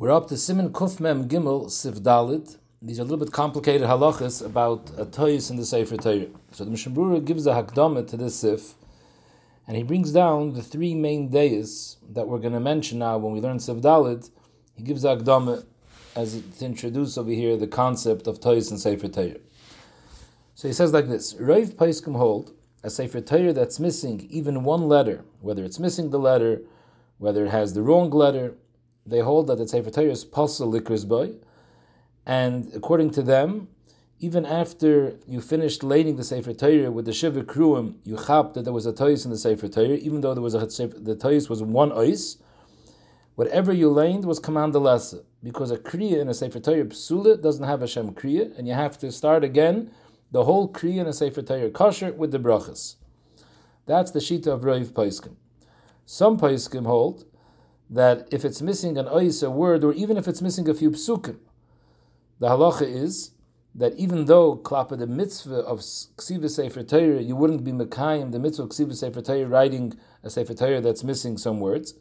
We're up to Siman Kufmem Gimel Sif Dalit. These are a little bit complicated halachas about a toys in the Sefer Torah. So the Mishnah gives a hakdama to this Sif, and he brings down the three main days that we're going to mention now when we learn Sif Dalit. He gives a hakdama as to introduce over here the concept of toys in Sefer Torah. So he says like this: Rav Paiskim hold a Sefer Torah that's missing even one letter, whether it's missing the letter, whether it has the wrong letter they hold that the Sefer Torah is pasul likris boy, and according to them, even after you finished lading the Sefer Torah with the Shiva Kruim, you chap that there was a tois in the Sefer Torah, even though there was a the tois was one ois. Whatever you laid was command lesa, because a kriya in a Sefer Torah psula doesn't have a shem kriya, and you have to start again the whole kriya in a Sefer Torah kosher with the brachas. That's the shita of Rav Paiskim. Some Paiskim hold that if it's missing an ois, a word, or even if it's missing a few psukim, the halacha is that even though klapa the mitzvah of ksiva sefer Torah, you wouldn't be mekayim the mitzvah of ksiva sefer Torah writing a sefer Torah that's missing some words,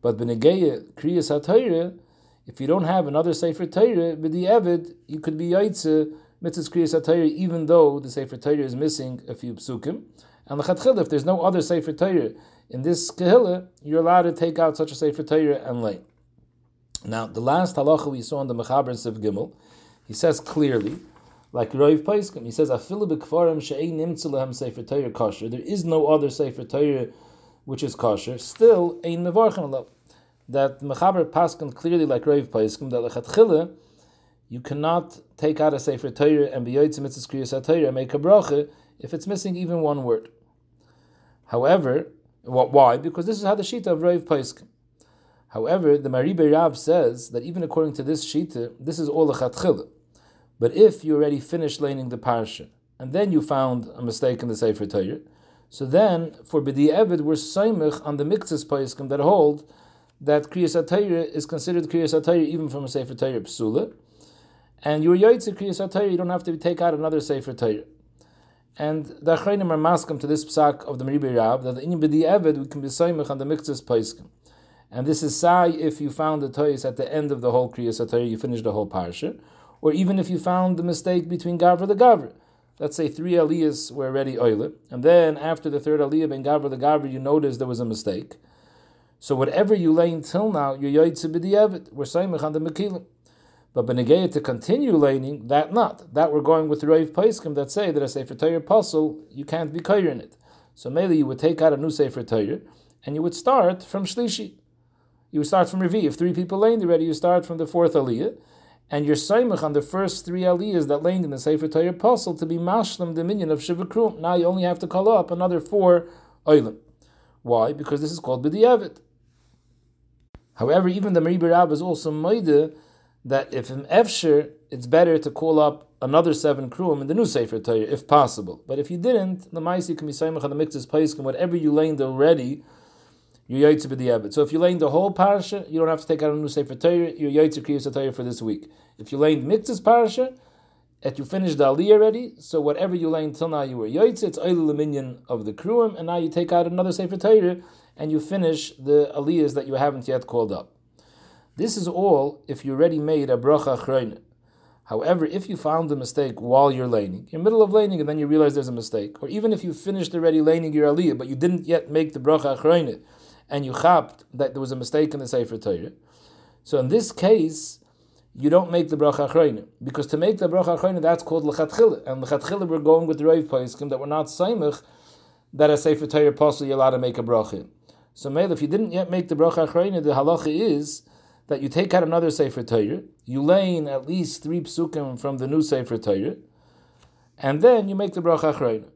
but benegeya kriyas haTorah, if you don't have another sefer Torah, b'di evid, you could be yaitze mitzvah kriyas haTorah even though the sefer Torah is missing a few psukim, and lechatchil if there's no other sefer Torah in this Kehillah, you're allowed to take out such a Sefer Torah and lay. Now, the last halacha we saw in the Mechaber and Siv Gimel, he says clearly, like Rav Paiskim, he says, "Afilu b'kfarim she'ein nimtzulahem Sefer Torah kosher." There is no other Sefer Torah which is kosher. Still, ein mevarchen alav. That Mechaber Paskin clearly, like Rav Paiskim, that lechatchila, you cannot take out a Sefer Torah and be yoytzim kriyas and make a bracha if it's missing even one word. However, why? Because this is how the Shita of Rav Paiskim. However, the Maribe Rav says that even according to this Shita, this is all a chatchila. But if you already finished laning the parsha, and then you found a mistake in the Sefer Torah, so then for B'di Evid, we're saimich on the Miktzis Paiskim that hold that Kriyas is considered Kriyas even from a Sefer Torah Psula, and you're Yaitze Kriyas HaTorah, you don't have to take out another Sefer Torah. And the Achreinim are maskim to this psak of the Meribei Rab that in B'di Eved we can be soymech on the Miktzis Paiskim. And this is sai if you found the toys at the end of the whole Kriyas HaTorah, you finished the whole parsha, or even if you found the mistake between Gavra the Gavra. Let's say three aliyahs were already oile, and then after the third aliyah ben Gavra the Gavra, you noticed there was a mistake. So whatever you lay until now, you're yoytze b'di Eved. We're soymech on the Mekilim. But Benegeya to continue laning, that not. That we're going with the Rav Paiskim that say that a Sefer Torah pasul, you can't be kair in it. So maybe you would take out a new Sefer Torah and you would start from Shlishi. You would start from Revi. If three people laned already, you start from the fourth Aliyah. And you're Saimach on the first three Aliyahs that laned in the Sefer Torah pasul to be Mashlam, the minion of Shivakrum. Now you only have to call up another four Oilim. Why? Because this is called B'di'avid. However, even the Meribah Rab is also Maida that if in Efsher, it's better to call up another seven kruim in the new Sefer Torah, if possible. But if you didn't, the Maisi can be Saimach on the Mitzvah's Paiskim, whatever you laid already, you're Yaitze B'di'abit. So if you laid the whole parasha, you don't have to take out a new Sefer Torah, you're Yaitze Kriyas Torah for this week. If you laid Mitzvah's parasha, that you finished the Aliyah already, so whatever you laid until now you were Yaitze, it's Oil Minion of the kruim, and now you take out another Sefer Torah, and you finish the Aliyahs that you haven't yet called up. This is all if you already made a bracha achrein. However, if you found the mistake while you're laning, you're middle of laning and then you realize there's a mistake, or even if you finished already laning your aliyah, but you didn't yet make the bracha achrein, and you chapped that there was a mistake in the Sefer Torah, so in this case, you don't make the bracha achrein, because to make the bracha achrein, that's called lechatchila, and lechatchila we're going with the Rav Paiskim that we're not saimach that a Sefer Torah possibly allowed to make a bracha. So, Mele, if you didn't yet make the bracha achrein, the halacha is that you take out another Sefer Torah, you lay in at least three psukim from the new Sefer Torah, and then you make the bracha achrayna.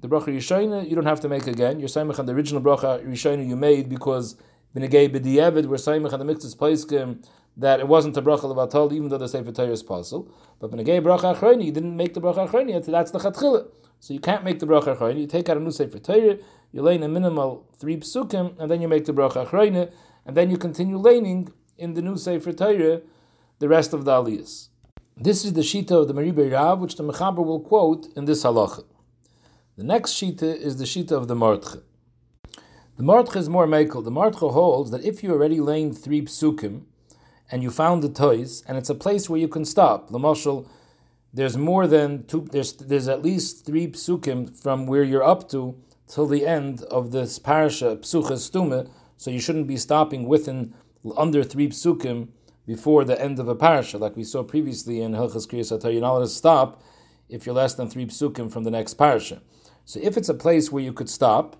The bracha Yishayna you don't have to make again. You're saimach on the original bracha Yishayna you made because b'negay b'di'evid we're saimach on the mixes paiskim that it wasn't a bracha levatol even though the Sefer Torah is possible. But b'negay bracha achrayna you didn't make the bracha achrayna that's the chatchila. So you can't make the bracha achrayna. You take out a new Sefer Torah, you lay in a minimal three psukim, and then you make the bracha achrayna, and then you continue laning in the new Sefer Torah the rest of the aliyahs. This is the shita of the Meribei Rav, which the Mechaber will quote in this halacha. The next shita is the shita of the Martche. The Martche is more mekel. The Martche holds that if you already lain three psukim, and you found the toys, and it's a place where you can stop. Lamashal, there's more than two. There's there's at least three psukim from where you're up to till the end of this parasha psucha stume. So you shouldn't be stopping within under three psukim before the end of a parasha, like we saw previously in Hilchas Kriyas You're not allowed to stop if you're less than three psukim from the next parasha. So if it's a place where you could stop,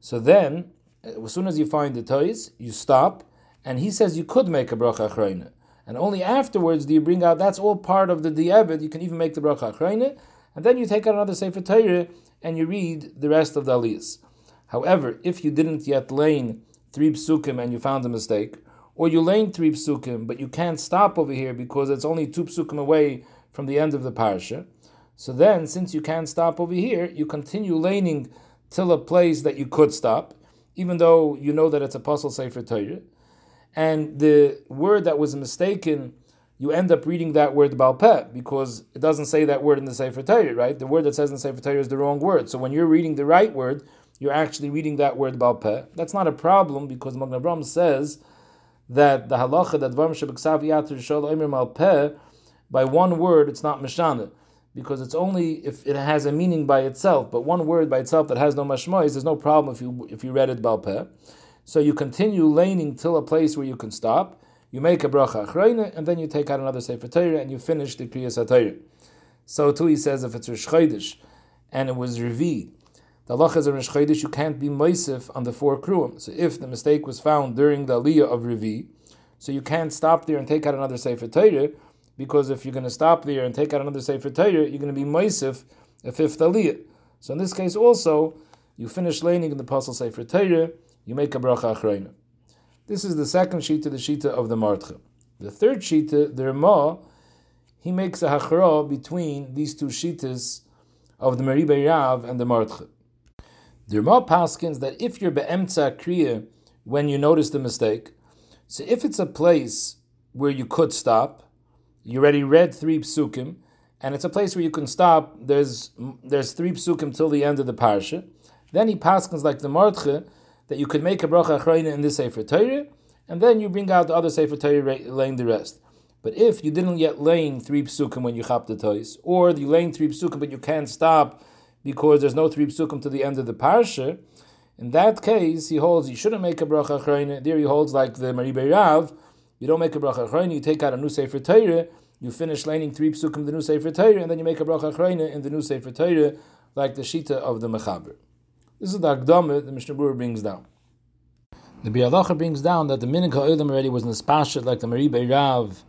so then as soon as you find the toys, you stop and he says you could make a bracha achrayna. And only afterwards do you bring out, that's all part of the di'evid, you can even make the bracha achrayna, and then you take out another Sefer Torah and you read the rest of the aliyahs. However, if you didn't yet lane three psukim and you found a mistake, or you lane three psukim, but you can't stop over here because it's only two psukim away from the end of the parsha, so then, since you can't stop over here, you continue laning till a place that you could stop, even though you know that it's a pasul Sefer Torah and the word that was mistaken, you end up reading that word Balpeh because it doesn't say that word in the Sefer Torah, right? The word that says in the Sefer Torah is the wrong word. So when you're reading the right word, you're actually reading that word Balpeh. That's not a problem because Magen Avraham says that the halacha that Varm Shabbat Yatr Shol Omer Malpeh, by one word, it's not Mishana. Because it's only if it has a meaning by itself, but one word by itself that has no mashmois, there's no problem if you if you read it balpeh. So you continue laning till a place where you can stop. You make a bracha achrayna, and then you take out another sefer Torah, and you finish the kriyas HaTorah. So too he says if it's Rosh Chodesh, and it was Revi, the Allah is a Rosh Chodesh, you can't be moisif on the four kruim. So if the mistake was found during the aliyah of Revi, so you can't stop there and take out another sefer Torah, because if you're going to stop there and take out another sefer Torah, you're going to be moisif a fifth aliyah. So in this case also, you finish laning in the Apostle Sefer Torah, you make a bracha achrayna. This is the second shita, the shita of the Martcha. The third shita, the Ramah, he makes a hachra between these two shitas of the Meribah Rav and the Martcha. The Ramah paskins that if you're be'emtza kriya when you notice the mistake, so if it's a place where you could stop, you already read three psukim, and it's a place where you can stop. There's there's three psukim till the end of the parsha. Then he paskins like the Martcha that you could make a bracha achrayna in this Sefer Torah, and then you bring out the other Sefer Torah laying the rest. But if you didn't yet lane three psukim when you chop the toys, or you lane three psukim but you can't stop because there's no three psukim to the end of the parsha, in that case he holds you shouldn't make a bracha achrayna. There he holds like the Maribei Rav, you don't make a bracha achrayna, you take out a new Sefer Torah, you finish laning three psukim the new Sefer Torah, and then you make a bracha achrayna in the new Sefer Torah, like the Shita of the Mechaber. This is the Akdama the Mishnah Berurah brings down. The Bialacha brings down that the Minig Ha'olam already was in the like the Maribei Rav,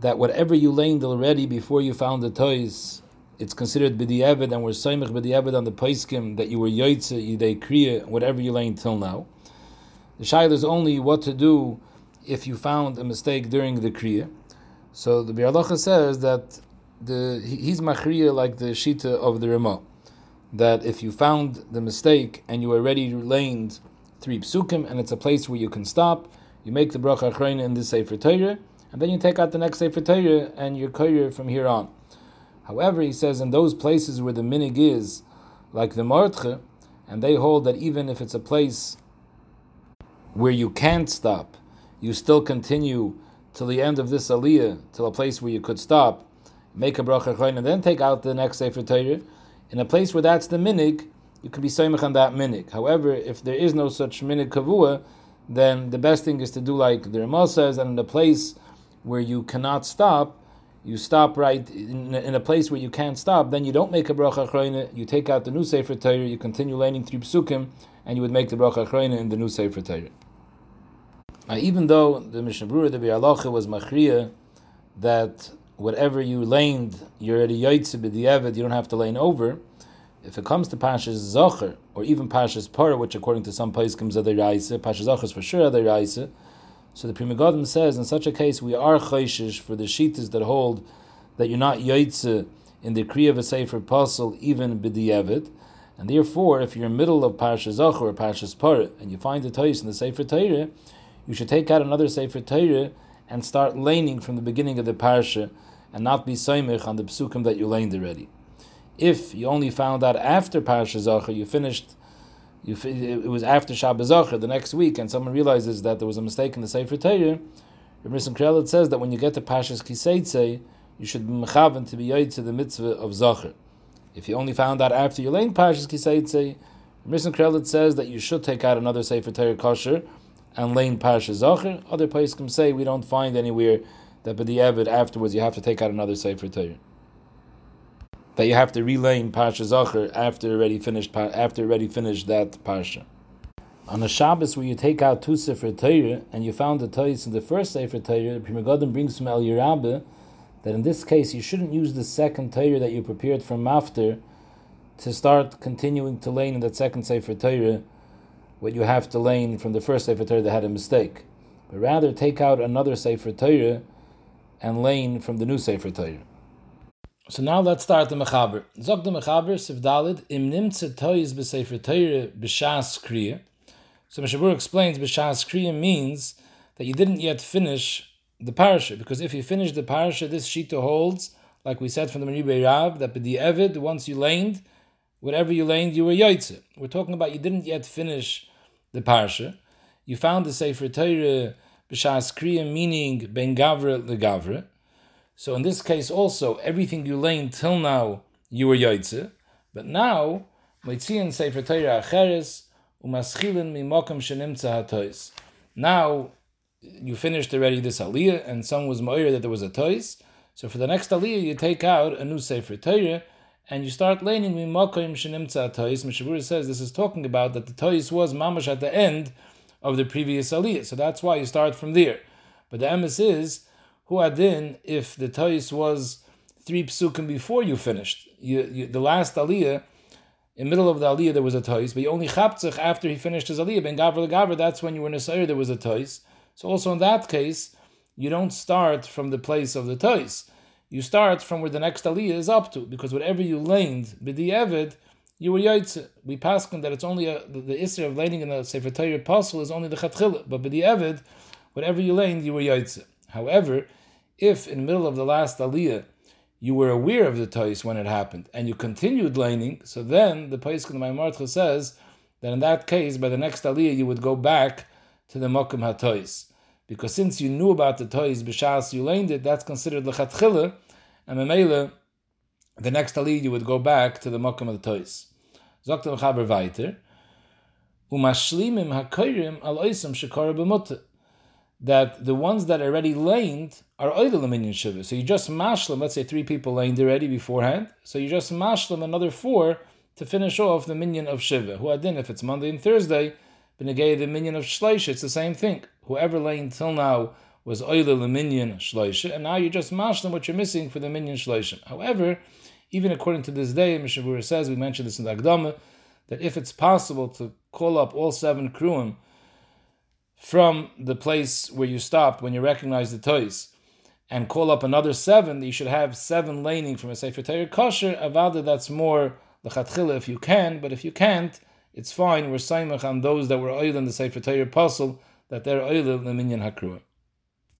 that whatever you laid already before you found the toys, it's considered b'di'evid, and we're soymech b'di'evid on the poiskim that you were yoitze, yidei kriya, whatever you laid till now. The shaila is only what to do if you found a mistake during the kriya. So the Bialacha says that the he's machriya like the shita of the Ramah that if you found the mistake and you already laned three psukim and it's a place where you can stop, you make the bracha achrayna in the Sefer Torah, and then you take out the next Sefer Torah and you're koyer from here on. However, he says in those places where the minig is, like the Martche, and they hold that even if it's a place where you can't stop, you still continue till the end of this aliyah, till a place where you could stop, make a bracha achrayna, and then take out the next Sefer Torah, in a place where that's the minig, you can be soymach on that minig. However, if there is no such minig kavua, then the best thing is to do like the Ramah says, and in the place where you cannot stop, you stop right in, in, a place where you can't stop, then you don't make a bracha achrayna, you take out the new Sefer Torah, you continue learning three psukim, and you would make the bracha achrayna in the new Sefer Torah. Now, even though the Mishnah Berurah, the Bialacha, was machriya, that whatever you laned, you're already yaitze b'di'evet, you don't have to lane over. If it comes to Pashas Zocher, or even Pashas Parah, which according to some poskim are the Raisa, Pashas Zocher is for sure the Raisa, so the Pri Megadim says, in such a case, we are chayshish for the shitas that hold that you're not yaitze in the Kriya of a Sefer Puzzle, even b'di'evet, and therefore, if you're in the middle of Pashas Zocher or Pashas Parah, and you find the Tais in the Sefer Torah, you should take out another Sefer Torah and start laning from the beginning of the parsha and not be soymich on the psukim that you laned already. If you only found out after Parsha Zachar, you finished, it was after Shabbat Zachar the next week, and someone realizes that there was a mistake in the Sefer Torah, Rav Krelid says that when you get to Pashas Kiseitze, you should be mechaven to be yoyed to the mitzvah of Zachar. If you only found out after you lane Pashas Kiseitze, Rav Krelid says that you should take out another Sefer Torah kosher and lane Pashas Zachar. Other can say we don't find anywhere that the Evid afterwards you have to take out another Sefer Torah that you have to relay in Parsha Zachar after already finished after already finished that Parsha. On a Shabbos where you take out two Sefer Torah and you found the Toys in the first Sefer Torah, the Pri Megadim brings from Eliyah Rabbah that in this case you shouldn't use the second Torah that you prepared from Mafter to start continuing to lane in that second Sefer Torah what you have to lane from the first Sefer Torah that had a mistake. But rather take out another Sefer Torah and lane from the new Sefer Torah. So now let's start the Mechaber. Zog the Mechaber, Sivdalid, im nimtze tois b'sefer teire b'shas kriya. So Meshabur explains b'shas kriya means that you didn't yet finish the parasha, because if you finish the parasha, this shita holds, like we said from the Meribei Rab, that b'di evid, once you laned, whatever you laned, you were yoitze. We're talking about you didn't yet finish the parasha. You found the sefer teire b'shas kriya, meaning ben gavra legavra, so in this case also, everything you lay till now, you were yoitze, but now, Moitzian Sefer Torah Acheres, Umaschilin Mimokim Shenimtza HaTois. Now, you finished already this aliyah, and some was moir that there was a tois. So for the next aliyah, you take out a new Sefer Torah, and you start learning Mimokim Shenimtza HaTois. Mishabura says this is talking about that the tois was mamash at the end of the previous aliyah. So that's why you start from there. But the emes is, who adin if the tois was three psukim before you finished. You, you, the last aliyah, in middle of the aliyah there was a tois, but you only chaptzich after he finished his aliyah. Ben gavr gavr, that's when you were a there was a tois. So also in that case, you don't start from the place of the tois. You start from where the next aliyah is up to, because whatever you laned b'di'evid, you were yaitze. We pass that it's only a, the, the of laning in the sefer Torah apostle is only the chatchila, but b'di'evid, whatever you laned, you were yaitze. However, if in the middle of the last aliyah you were aware of the tois when it happened and you continued laning, so then the Paiskin Maimartcha says that in that case, by the next aliyah, you would go back to the Mokim HaTois. Because since you knew about the tois b'shas you laned it, that's considered lechatchila, and memela, the next aliyah you would go back to the Mokim of the tois. Zokta Mechaber weiter, umashlimim hakoyrim al oisam shekara that the ones that already laned are oidel minyan shiva. So you just mashlim, let's say three people laned already beforehand, so you just mashlim another four to finish off the minion of shiva. Who adin, if it's Monday and Thursday, benegay the minion of shleish, it's the same thing. Whoever laned till now was oidel minyan shleish, and now you just mashlim what you're missing for the minion shleish. However, even according to this day, Mishavura says, we mentioned this in the Agdama, that if it's possible to call up all seven kruim from the place where you stopped when you recognize the toys and call up another seven, you should have seven laning from a Sefer Torah kosher. Avada, that's more lechatchila if you can, but if you can't, it's fine. We're saimach on those that were oil in the Sefer Torah pasul that they're oil in the minyan hakrua.